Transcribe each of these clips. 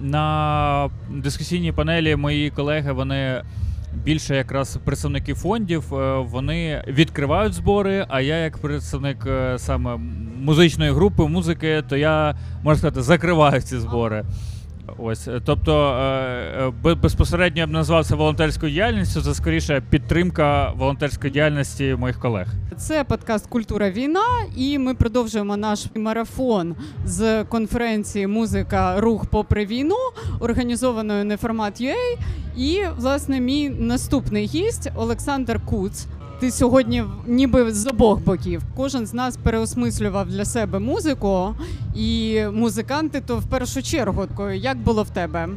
на дискусійній панелі мої колеги вони. Більше якраз представники фондів е, вони відкривають збори. А я, як представник е, саме музичної групи, музики, то я можна сказати закриваю ці збори. Ось, е, тобто е, е, безпосередньо я б назвав це волонтерською діяльністю. Це скоріше підтримка волонтерської діяльності моїх колег. Це подкаст Культура війна, і ми продовжуємо наш марафон з конференції Музика Рух попри війну, організованою Неформат UA. І власне мій наступний гість Олександр Куц. Ти сьогодні ніби з обох боків. Кожен з нас переосмислював для себе музику, і музиканти то в першу чергу. Як було в тебе?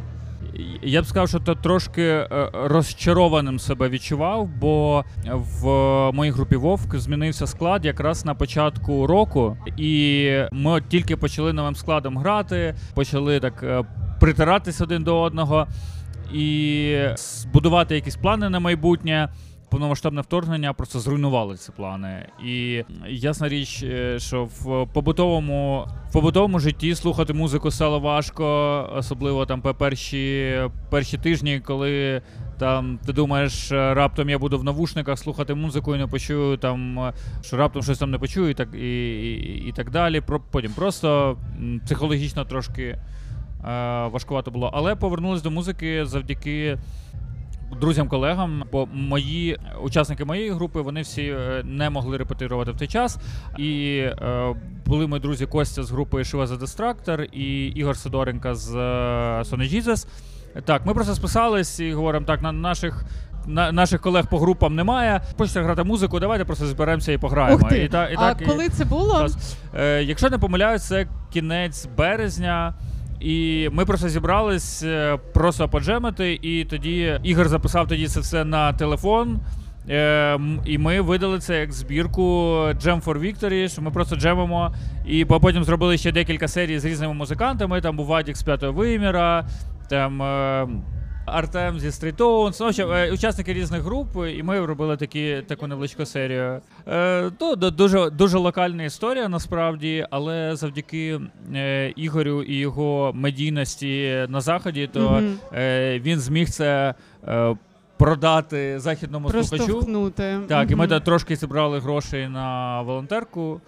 Я б сказав, що то трошки е, розчарованим себе відчував, бо в моїй групі Вовк змінився склад якраз на початку року, і ми тільки почали новим складом грати, почали так е, притиратись один до одного і збудувати якісь плани на майбутнє повномасштабне вторгнення просто зруйнувало ці плани. І ясна річ, е, що в побутовому в побутовому житті слухати музику стало важко, особливо там перші перші тижні, коли там ти думаєш, е, раптом я буду в навушниках слухати музику і не почую там, е, що раптом щось там не почую, і так і, і, і так далі. Потім просто психологічно трошки важкувато було. Але повернулись до музики завдяки друзям-колегам, бо мої учасники моєї групи вони всі е, не могли репетирувати в той час. І е, були мої друзі Костя з групи the Destructor і Ігор Сидоренка з Sony Jesus. Так, ми просто списались і говоримо так, на наших. На наших колег по групам немає. Хочеться грати музику, давайте просто зберемося і пограємо. Ух ти. І та, і а так, коли і... це було? Е, Якщо не помиляюсь, це кінець березня. І ми просто зібрались е, просто поджемити, і тоді Ігор записав тоді це все на телефон. Е, І ми видали це як збірку Jam for Victory, що ми просто джемимо. І потім зробили ще декілька серій з різними музикантами. Там був Вадік з п'ятого виміра, там. Е, Артем зі Street Tones, ну, е, учасники різних груп, і ми робили такі, таку невеличку серію. Е, то, Дуже дуже локальна історія насправді, але завдяки е, Ігорю і його медійності на заході, то mm-hmm. е, він зміг це. Е, Продати західному слухачу. Так, mm-hmm. і ми трошки зібрали грошей на волонтерку.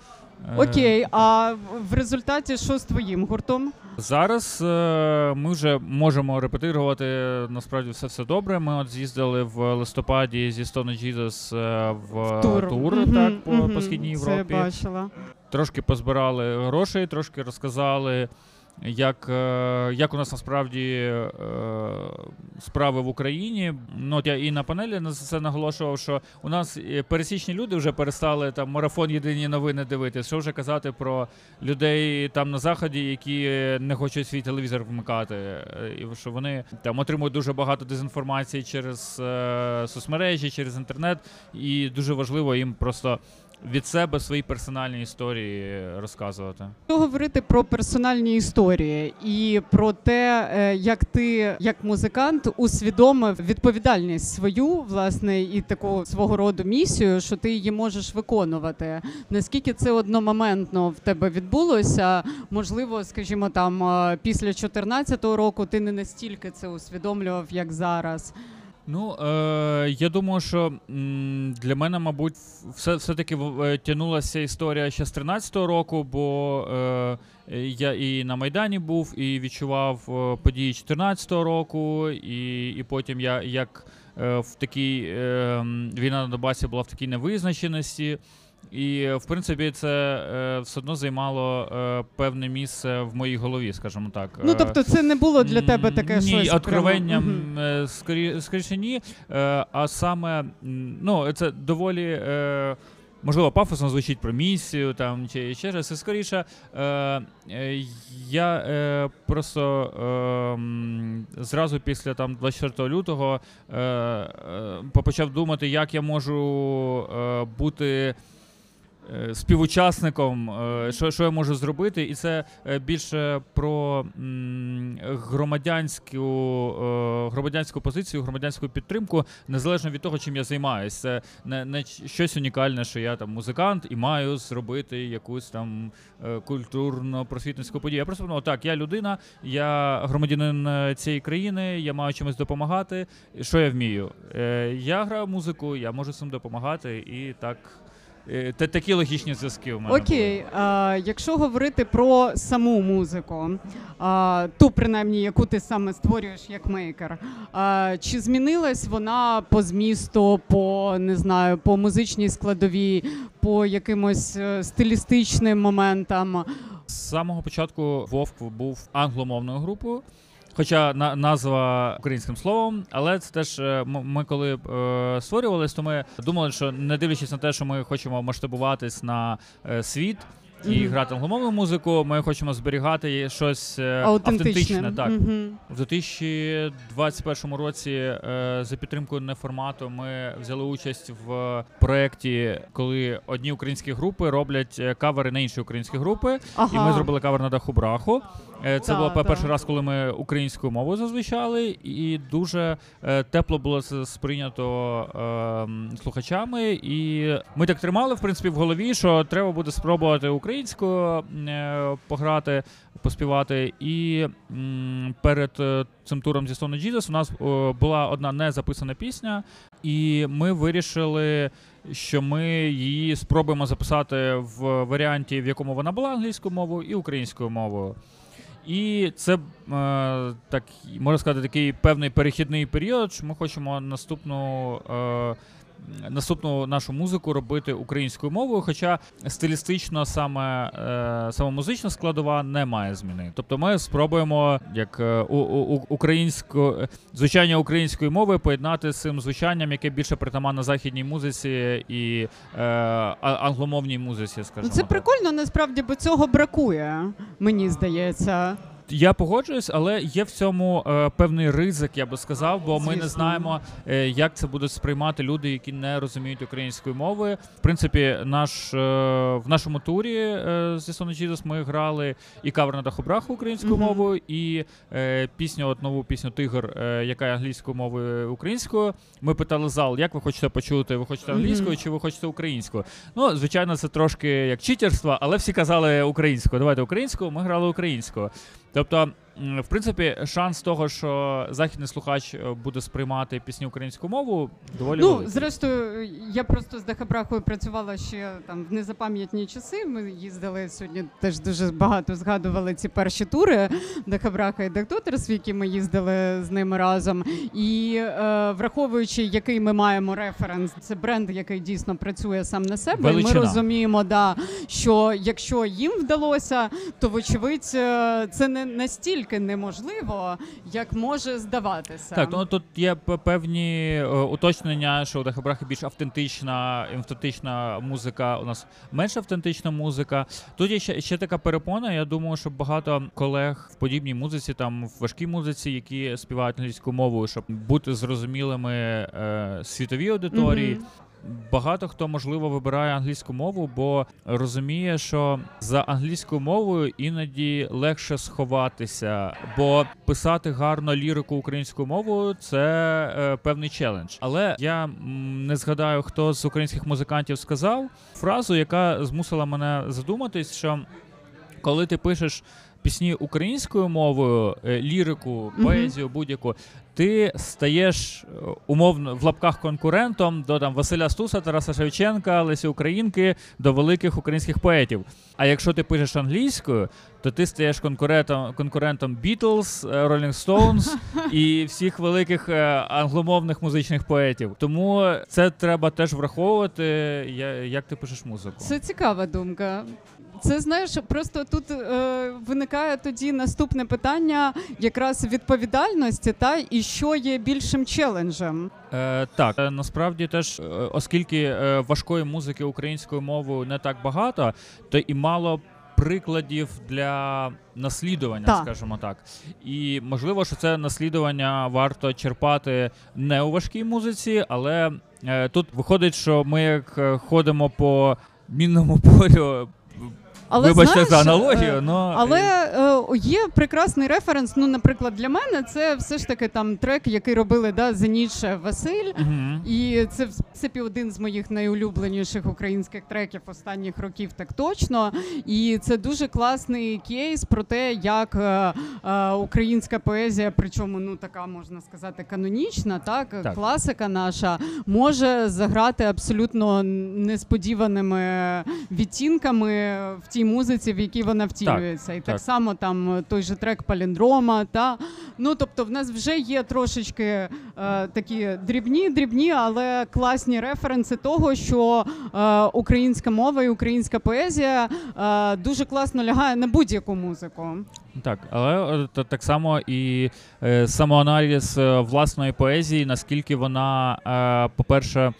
Е, Окей, а в результаті що з твоїм гуртом? Зараз е, ми вже можемо репетирувати насправді все все добре. Ми от з'їздили в листопаді зі Stone Jesus е, в тур, тур mm-hmm, так, по, mm-hmm, по східній Європі. Це бачила. Трошки позбирали грошей, трошки розказали як е, як у нас насправді е, справи в Україні. Ну, от Я і на панелі на це наголошував, що у нас е, пересічні люди вже перестали там марафон єдині новини дивитися. Що вже казати про людей там на заході, які не хочуть свій телевізор вмикати, і що вони там отримують дуже багато дезінформації через соцмережі, через інтернет, і дуже важливо їм просто від себе свої персональні історії розказувати. Говорити про персональні історії і про те, е, як ти, як музикант, усвідомив відповідальність свою, власне, і таку свого роду місію, що ти її можеш виконувати. Наскільки це одномоментно в тебе відбулося? Можливо, скажімо, там е, після 2014 року ти не настільки це усвідомлював, як зараз. Ну е, я думаю, що для мене, мабуть, все все-таки е, тянулася історія ще з 13-го року, бо е, я і на Майдані був, і відчував е, події 14-го року, і і потім я як е, в такій е, війна на Донбасі була в такій невизначеності. І, в принципі, це е, все одно займало е, певне місце в моїй голові, скажімо так. Ну тобто, це не було для тебе таке ні, щось? Ні, откровенням угу. скорі, скоріше ні. Е, а саме ну, це доволі. Е, Можливо, пафосно звучить про місію там чи ще раз. І скоріше, е, е, я е, просто е, зразу після там 24 лютого е, е, почав думати, як я можу е, бути. Е, співучасником, е, що що я можу зробити, і це е, більше про громадянську, громадянську позицію, громадянську підтримку, незалежно від того, чим я займаюся. Це не, не щось унікальне, що я там музикант і маю зробити якусь там культурно-просвітницьку подію. Я просто ну, так, я людина, я громадянин цієї країни, я маю чимось допомагати. Що я вмію? Я граю музику, я можу цим допомагати, і так. Е, та- Такі логічні зв'язки у мене. Окей, а, якщо говорити про саму музику, а, ту принаймні, яку ти саме створюєш як мейкер, а, чи змінилась вона по змісту, по не знаю, по музичній складовій, по якимось е, стилістичним моментам? З самого початку Вовк був англомовною групою. Хоча на, назва українським словом, але це теж е, ми коли е, створювались, то ми думали, що не дивлячись на те, що ми хочемо масштабуватись на е, світ і Мгм. грати англомовну музику, ми хочемо зберігати щось е, Аутентичне. автентичне. Так. Мгм. В 2021 році е, за підтримкою неформату ми взяли участь в проєкті, коли одні українські групи роблять кавери на інші українські групи. І ми зробили кавер на даху браху. Е, Це Так, було пе- перший раз, коли ми українською мовою зазвичали, і дуже е, тепло було це сприйнято е, слухачами. І ми так тримали, в принципі, в голові, що треба буде спробувати українською е, пограти, поспівати. І м, перед цим туром зі Stone Jesus у нас е, була одна незаписана пісня, і ми вирішили. Що ми її спробуємо записати в варіанті, в якому вона була англійською мовою і українською мовою. І це е, так можна сказати, такий певний перехідний період. що Ми хочемо наступну. Наступну нашу музику робити українською мовою, хоча стилістично саме, е, саме музична складова не має зміни. Тобто ми спробуємо як е, у, у, українську звучання української мови поєднати з цим звучанням, яке більше притаманно західній музиці і е, англомовній музиці, Ну, скажімо це так. прикольно, насправді, бо цього бракує, мені здається. Я погоджуюсь, але є в цьому е, певний ризик, я би сказав, бо ми не знаємо, е, як це будуть сприймати люди, які не розуміють української мови. В принципі, наш е, в нашому турі е, зі Jesus ми грали і кавер на даху браху українською Мгм. мовою, і е, пісню, от нову пісню Тигр, е, яка є англійською мовою українською. Ми питали зал, як ви хочете почути? Ви хочете англійською чи ви хочете українською? Ну, звичайно, це трошки як читерство, але всі казали українською. Давайте українською, ми грали українською. Тобто, м, в принципі, шанс того, що західний слухач е, буде сприймати пісні українською мовою, доволі Ну, великий. зрештою, я просто з Дахабрахою працювала ще там в незапам'ятні часи. Ми їздили сьогодні, теж дуже багато згадували ці перші тури Дахабраха і Дактотерс, в які ми їздили з ними разом. І е, враховуючи, який ми маємо референс, це бренд, який дійсно працює сам на себе. Величина. Ми розуміємо, да, що якщо їм вдалося, то вочевидь е, це не настільки неможливо, як може здаватися. Так, ну тут є певні е, уточнення, що у Дахабрахи більш автентична, автентична музика, у нас менш автентична музика. Тут є ще, ще така перепона. Я думаю, що багато колег в подібній музиці, там в важкій музиці, які співають англійською мовою, щоб бути зрозумілими е, світовій аудиторії. Мгм. Багато хто можливо вибирає англійську мову, бо розуміє, що за англійською мовою іноді легше сховатися, бо писати гарно лірику українською мовою це е, певний челендж. Але я не згадаю, хто з українських музикантів сказав фразу, яка змусила мене задуматись, що коли ти пишеш пісні українською мовою, е, лірику, поезію, будь-яку, ти стаєш е, умовно в лапках конкурентом до там Василя Стуса, Тараса Шевченка, Лесі Українки, до великих українських поетів. А якщо ти пишеш англійською, то ти стаєш конкурентом конкурентом Beatles, е, Rolling Stones і всіх великих е, англомовних музичних поетів. Тому це треба теж враховувати, я- як ти пишеш музику. Це цікава думка. Це знаєш, просто тут е, виникає тоді наступне питання якраз відповідальності, та і що є більшим челенджем. Е, так, е, насправді теж, е, оскільки е, важкої музики українською мовою не так багато, то і мало прикладів для наслідування, Так. скажімо так. І можливо, що це наслідування варто черпати не у важкій музиці, але е, тут виходить, що ми як ходимо по мінному полю. Але Вибачте знаєш, за аналогію, е, но Але е, є прекрасний референс. Ну, наприклад, для мене це все ж таки там трек, який робили да, Зеніше Василь. Мгм. І це в принципі один з моїх найулюбленіших українських треків останніх років, так точно. І це дуже класний кейс про те, як е, е, українська поезія, причому ну така можна сказати канонічна, так, Так. класика наша, може заграти абсолютно несподіваними відтінками в тій музиці, в якій вона втілюється. І так, так. само там той же трек Паліндрома. Та ну тобто, в нас вже є трошечки е, такі дрібні, дрібні, але класні референси того, що е, українська мова і українська поезія е, дуже класно лягає на будь-яку музику. Так, але е, та- так само і е, самоаналіз е, власної поезії, наскільки вона, е, по-перше, м,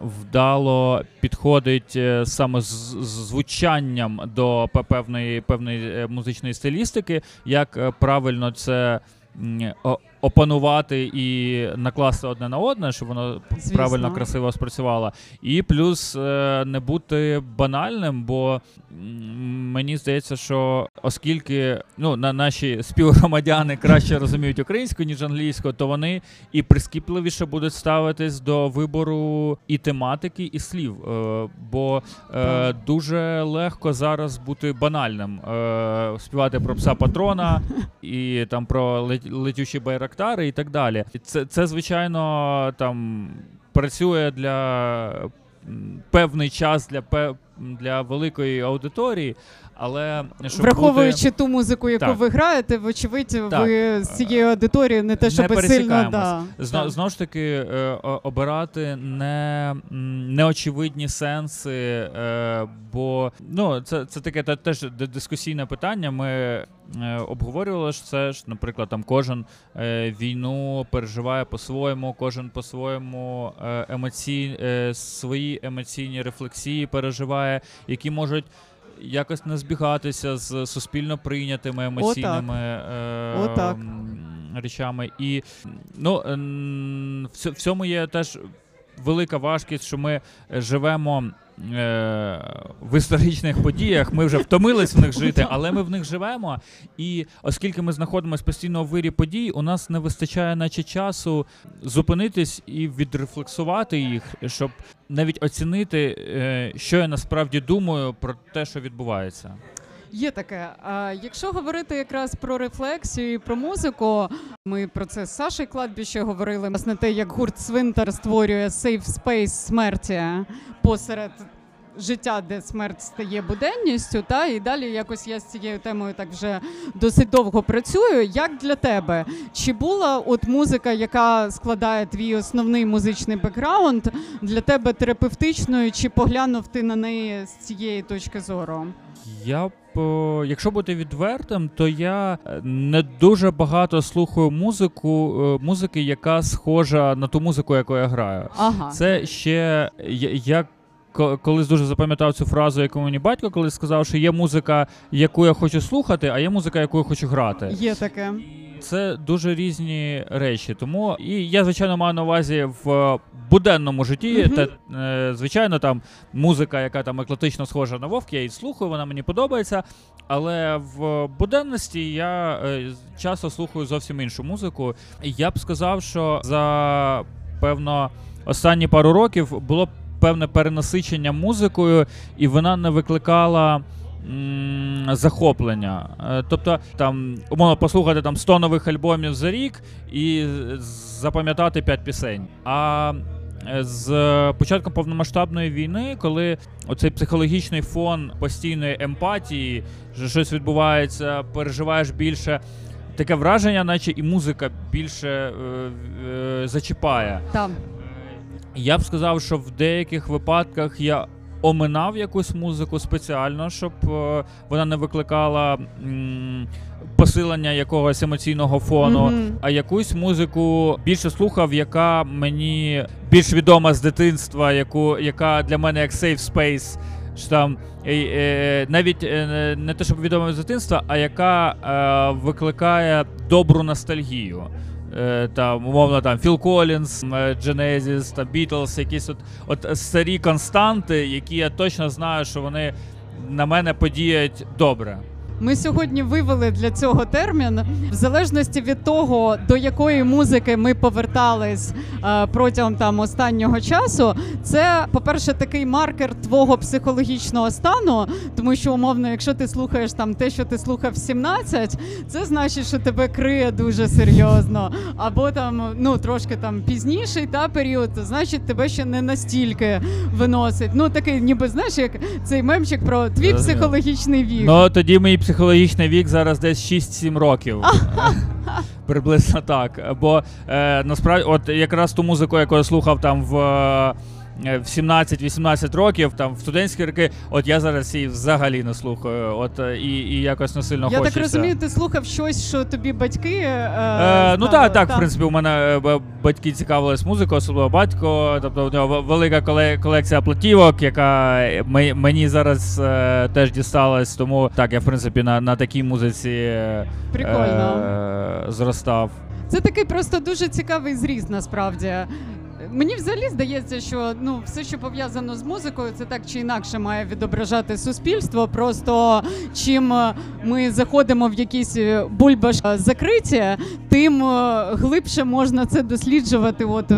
вдало підходить е, саме з звучанням до пе- певної, певної е, музичної стилістики, як е, правильно це. Опанувати і накласти одне на одне, щоб воно Звісно. правильно, красиво спрацювало. І плюс е, не бути банальним, бо мені здається, що оскільки ну, на наші співгромадяни краще розуміють українську, ніж англійську, то вони і прискіпливіше будуть ставитись до вибору і тематики, і слів. Е, бо е, дуже легко зараз бути банальним, співати про пса патрона і там про лет- летючі байрактари і так далі. Це, це звичайно там працює для певний час для для великої аудиторії, але щоб Враховуючи ту музику, яку Так. ви граєте, вочевидь, ви з цієї аудиторії не те, Не щоб сильно да, зно, так. знову ж таки е, обирати не неочевидні сенси, е, бо ну це, це таке те- теж ди- дискусійне питання. Ми е, обговорювали ж це ж, наприклад, там кожен війну переживає по-своєму, кожен по-своєму емоцій, свої емоційні рефлексії переживає, які можуть. Якось не збігатися з суспільно прийнятими емоційними е, О, так. речами. І ну, в цьому є теж велика важкість, що ми живемо. Е, В історичних подіях ми вже втомились в них жити, але ми в них живемо. І оскільки ми знаходимося постійно в вирі подій, у нас не вистачає, наче часу зупинитись і відрефлексувати їх, щоб навіть оцінити, е, що я насправді думаю про те, що відбувається. Є таке. А якщо говорити якраз про рефлексію і про музику, ми про це з Сашею Кладбіще говорили. Власне, те, як гурт Свинтер створює safe space смерті посеред життя, де смерть стає буденністю, та і далі якось я з цією темою так вже досить довго працюю. Як для тебе? Чи була от музика, яка складає твій основний музичний бекграунд, для тебе терапевтичною, чи поглянув ти на неї з цієї точки зору? Я б, е, якщо бути відвертим, то я е, не дуже багато слухаю музику, е, музики, яка схожа на ту музику, яку я граю. Ага. Це ще я, я ко- колись дуже запам'ятав цю фразу, яку мені батько колись сказав, що є музика, яку я хочу слухати, а є музика, яку я хочу грати. Є таке. Це дуже різні речі. Тому і я звичайно маю на увазі в буденному житті. Мгм. Те, е, звичайно, там музика, яка там еклектично схожа на вовк, я її слухаю, вона мені подобається. Але в буденності я е, часто слухаю зовсім іншу музику. Я б сказав, що за певно останні пару років було певне перенасичення музикою, і вона не викликала. Захоплення. Е, Тобто, там, умовно, послухати там 100 нових альбомів за рік і запам'ятати 5 пісень. А е, з початком повномасштабної війни, коли оцей психологічний фон постійної емпатії, що щось відбувається, переживаєш більше. Таке враження, наче і музика більше е, е, зачіпає. Там. Я б сказав, що в деяких випадках я оминав якусь музику спеціально, щоб е, вона не викликала посилення якогось емоційного фону. Мгм. А якусь музику більше слухав, яка мені більш відома з дитинства, яку, яка для мене як safe space. Що там е, е, навіть не те, щоб відома з дитинства, а яка викликає добру ностальгію. Е, там, умовно, там Філ Колінс, Дженезіс та Beatles, якісь от, от старі константи, які я точно знаю, що вони на мене подіють добре. Ми сьогодні вивели для цього термін в залежності від того, до якої музики ми повертались е, протягом там останнього часу. Це, по-перше, такий маркер твого психологічного стану, тому що умовно, якщо ти слухаєш там те, що ти слухав в 17, це значить, що тебе криє дуже серйозно. Або там ну трошки там пізніший та період, то значить тебе ще не настільки виносить. Ну такий, ніби знаєш, як цей мемчик про твій психологічний вік. Ну тоді мій психологічний вік зараз десь 6-7 років. Приблизно так. Бо е, насправді, от якраз ту музику, яку я слухав там в. Е, В 17-18 років, там в студентські роки, от я зараз її взагалі не слухаю. От е, і, і якось не сильно Я хочеться. так розумію, ти слухав щось, що тобі батьки. Е, Е, ну так, так, в принципі, у мене е, батьки цікавились музикою, особливо батько. Тобто у нього велика колекція платівок, яка мені зараз е, теж дісталась. Тому так, я в принципі на, на такій музиці е, Прикольно. е, зростав. Це такий просто дуже цікавий зріз, насправді. Мені взагалі здається, що ну все, що пов'язано з музикою, це так чи інакше має відображати суспільство. Просто чим е, ми заходимо в якісь е, бульбаш закриті, тим е, глибше можна це досліджувати, от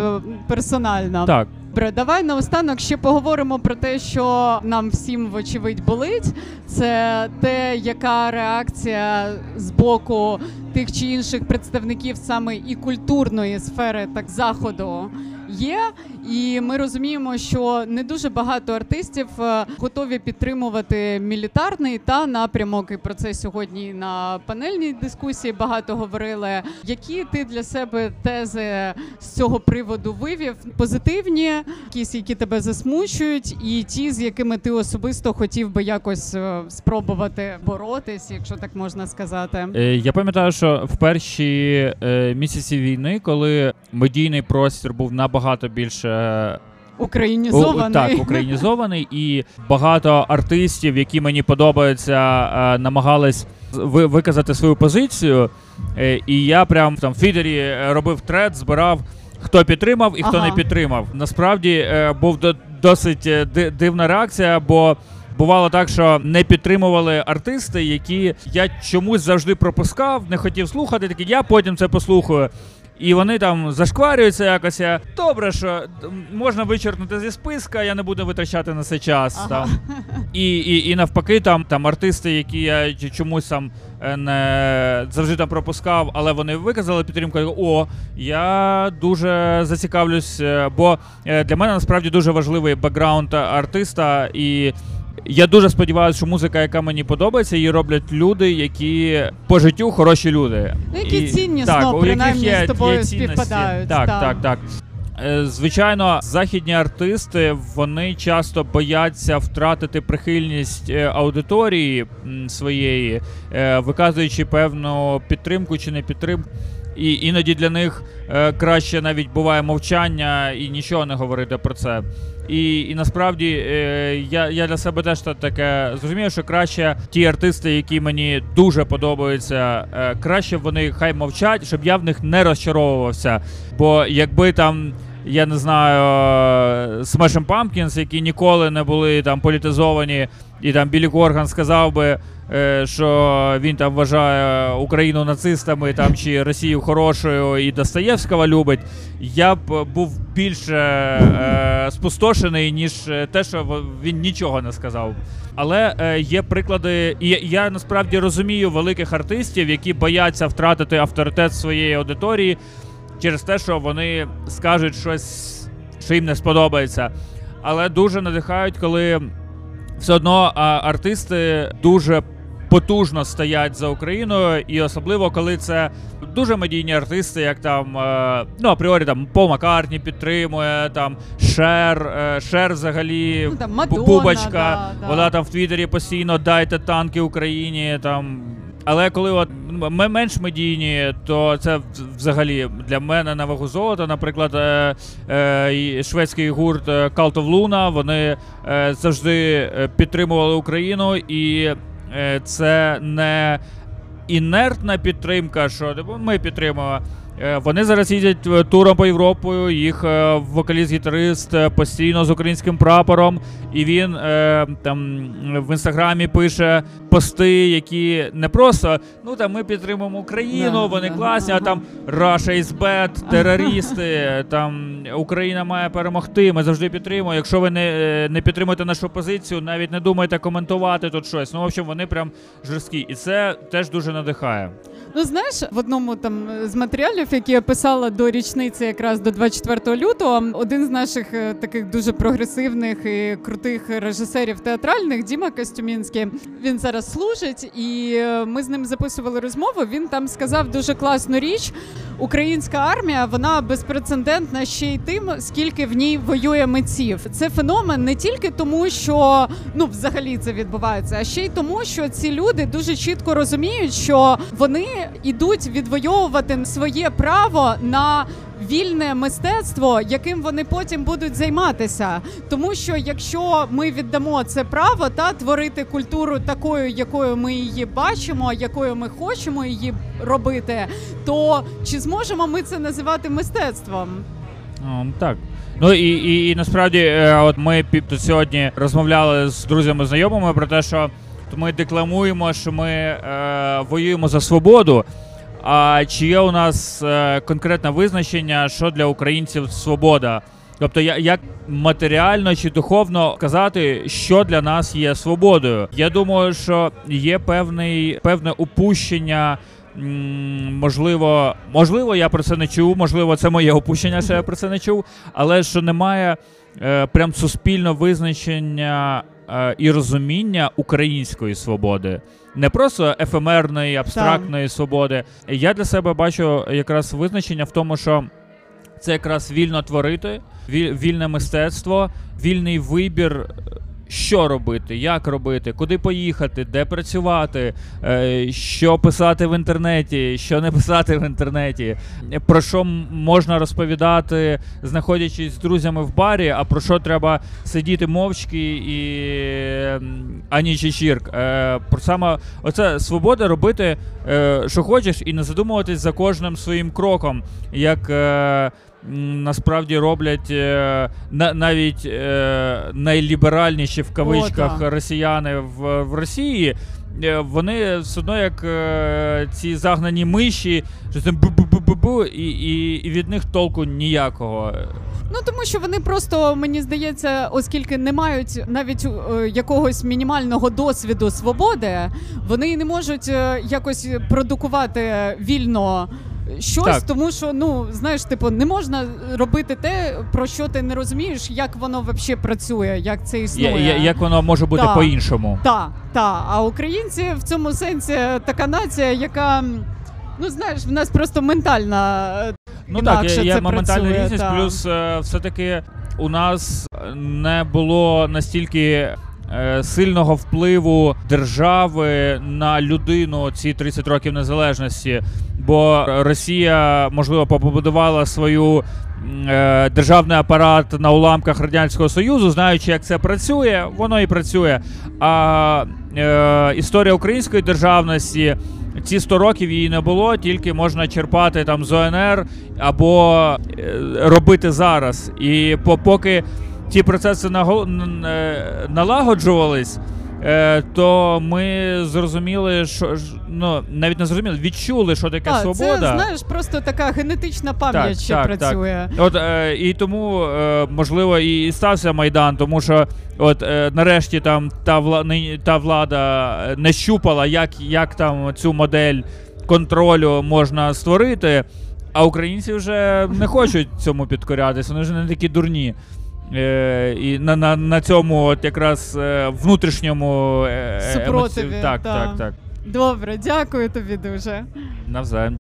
персонально. Так, Добре, давай наостанок ще поговоримо про те, що нам всім вочевидь болить. Це те, яка реакція з боку тих чи інших представників саме і культурної сфери, так заходу. Є, і ми розуміємо, що не дуже багато артистів е, готові підтримувати мілітарний та напрямок. І про це сьогодні на панельній дискусії багато говорили. Які ти для себе тези з цього приводу вивів? Позитивні, якісь, які тебе засмучують, і ті, з якими ти особисто хотів би якось е, спробувати боротись, якщо так можна сказати. Е, Я пам'ятаю, що в перші місяці війни, коли медійний простір був набагато більше е, Українізований. Так, українізований, і багато артистів, які мені подобаються, е, намагались ви- виказати свою позицію. Е, І я прям там в фідері робив тред, збирав. Хто підтримав і хто Ага. не підтримав. Насправді був досить дивна реакція, бо бувало так, що не підтримували артисти, які я чомусь завжди пропускав, не хотів слухати. Такий, я потім це послухаю. І вони там зашкварюються якось. Добре, що можна вичеркнути зі списка, я не буду витрачати на це час. Ага. Там. І, і, і навпаки, там, там артисти, які я чомусь там е, не завжди там пропускав, але вони виказали підтримку. О, я дуже зацікавлюсь, е, бо е, для мене насправді дуже важливий бекграунд артиста. І я дуже сподіваюся, що музика, яка мені подобається, її роблять люди, які по життю хороші люди. Ну, які І- ціннісно, так, у принаймні, яких є, з тобою є цінності. співпадають, Так, так. так, так. Е, Звичайно, західні артисти вони часто бояться втратити прихильність е, аудиторії м, своєї, е, виказуючи певну підтримку чи не підтримку. І іноді для них е, краще навіть буває мовчання і нічого не говорити про це. І, і насправді е, я, я для себе теж та- таке зрозумів, що краще ті артисти, які мені дуже подобаються, е, краще вони хай мовчать, щоб я в них не розчаровувався. Бо якби там. Я не знаю, е, Smashing Pumpkins, які ніколи не були там політизовані, і там Білі Корган сказав би, е, що він там вважає Україну нацистами там чи Росію хорошою і Достоєвського любить. Я б був більше е, спустошений, ніж е, те, що він нічого не сказав. Але е, є приклади, і я, насправді розумію великих артистів, які бояться втратити авторитет своєї аудиторії через те, що вони скажуть щось, що їм не сподобається. Але дуже надихають, коли все одно артисти дуже потужно стоять за Україною, і особливо коли це дуже медійні артисти, як там е, ну апріорі там Пол Маккартні підтримує, там Шер, е, Шер взагалі Ну, там Мадонна, Бубочка, да, да. вона там в Твіттері постійно дайте танки Україні. Там. Але коли от менш медійні, то це взагалі для мене на вагу золота. Наприклад, е, е, шведський гурт е, Cult of Luna, вони завжди підтримували Україну, і це не інертна підтримка, що типу, ми підтримуємо. Е, Вони зараз їздять е, туром по Європу. Їх е, вокаліст-гітарист постійно з українським прапором, і він там в інстаграмі пише пости, які не просто ну там ми підтримуємо Україну, Да, вони да, класні, а там Russia is bad, терористи, там Україна має перемогти. Ми завжди підтримуємо. Якщо ви не, не підтримуєте нашу позицію, навіть не думайте коментувати тут щось. Ну, в общем, вони прям жорсткі, і це теж дуже надихає. Ну знаєш, в одному там з матеріалів, які я писала до річниці, якраз до 24 лютого, один з наших е, таких дуже прогресивних і крутих режисерів театральних, Діма Костюмінський, він зараз служить, і е, ми з ним записували розмову. Він там сказав дуже класну річ. Українська армія вона безпрецедентна ще й тим, скільки в ній воює митців. Це феномен не тільки тому, що ну взагалі це відбувається, а ще й тому, що ці люди дуже чітко розуміють, що вони йдуть відвоювати своє право на. Вільне мистецтво, яким вони потім будуть займатися, тому що якщо ми віддамо це право та творити культуру такою, якою ми її бачимо, якою ми хочемо її робити, то чи зможемо ми це називати мистецтвом? Так. Ну і, і, і насправді, е, от ми тут сьогодні розмовляли з друзями, знайомими про те, що ми декламуємо, що ми е, воюємо за свободу. А чи є у нас е, конкретне визначення, що для українців свобода? Тобто, як матеріально чи духовно казати, що для нас є свободою? Я думаю, що є певний певне упущення. Можливо, можливо, я про це не чув, можливо, це моє опущення, що я про це не чув, але що немає е, прям суспільно визначення е, і розуміння української свободи, не просто ефемерної, абстрактної свободи. Я для себе бачу якраз визначення в тому, що це якраз вільно творити, віль- вільне мистецтво, вільний вибір. Що робити, як робити, куди поїхати, де працювати, е, що писати в інтернеті, що не писати в інтернеті, про що можна розповідати, знаходячись з друзями в барі, а про що треба сидіти мовчки і ані чечірк. Е, Про саме оце свобода робити, е, що хочеш, і не задумуватись за кожним своїм кроком, як. Насправді роблять е, на, навіть е, найліберальніші в кавичках О, росіяни в, в Росії. Е, Вони все одно як е, ці загнані миші, що там бу-бу-бу-бу-бу, і, і, і від них толку ніякого. Ну тому що вони просто мені здається, оскільки не мають навіть е, якогось мінімального досвіду свободи, вони не можуть е, якось продукувати вільно. Щось, Так. тому що ну знаєш, типу, не можна робити те, про що ти не розумієш, як воно взагалі працює, як це існує. я, як воно може бути Так. по-іншому? Та, та. А українці в цьому сенсі така нація, яка ну знаєш, в нас просто ментальна е, Ну так, є, є моментальна різність, та. плюс е, все-таки у нас не було настільки. Е, Сильного впливу держави на людину ці 30 років незалежності, бо Росія можливо побудувала свою е, державний апарат на уламках радянського союзу, знаючи, як це працює, воно і працює. А е, історія української державності ці 100 років її не було, тільки можна черпати там з ОНР або е, робити зараз. І по- поки ті процеси е, налагоджувались. е, То ми зрозуміли, що ну навіть не зрозуміли, відчули, що таке Та, свобода. Це знаєш, просто така генетична пам'ять Так, ще так, так. працює. От е, і тому е, можливо і стався майдан, тому що от е, нарешті там та вла, та влада не щупала, як, як там цю модель контролю можна створити. А українці вже не хочуть цьому підкорятися, вони вже не такі дурні. Е, і на, на, на цьому от якраз е, внутрішньому е, Супротиві, емоці- Так, та. так, так. Добре, дякую тобі дуже. Навзаєм.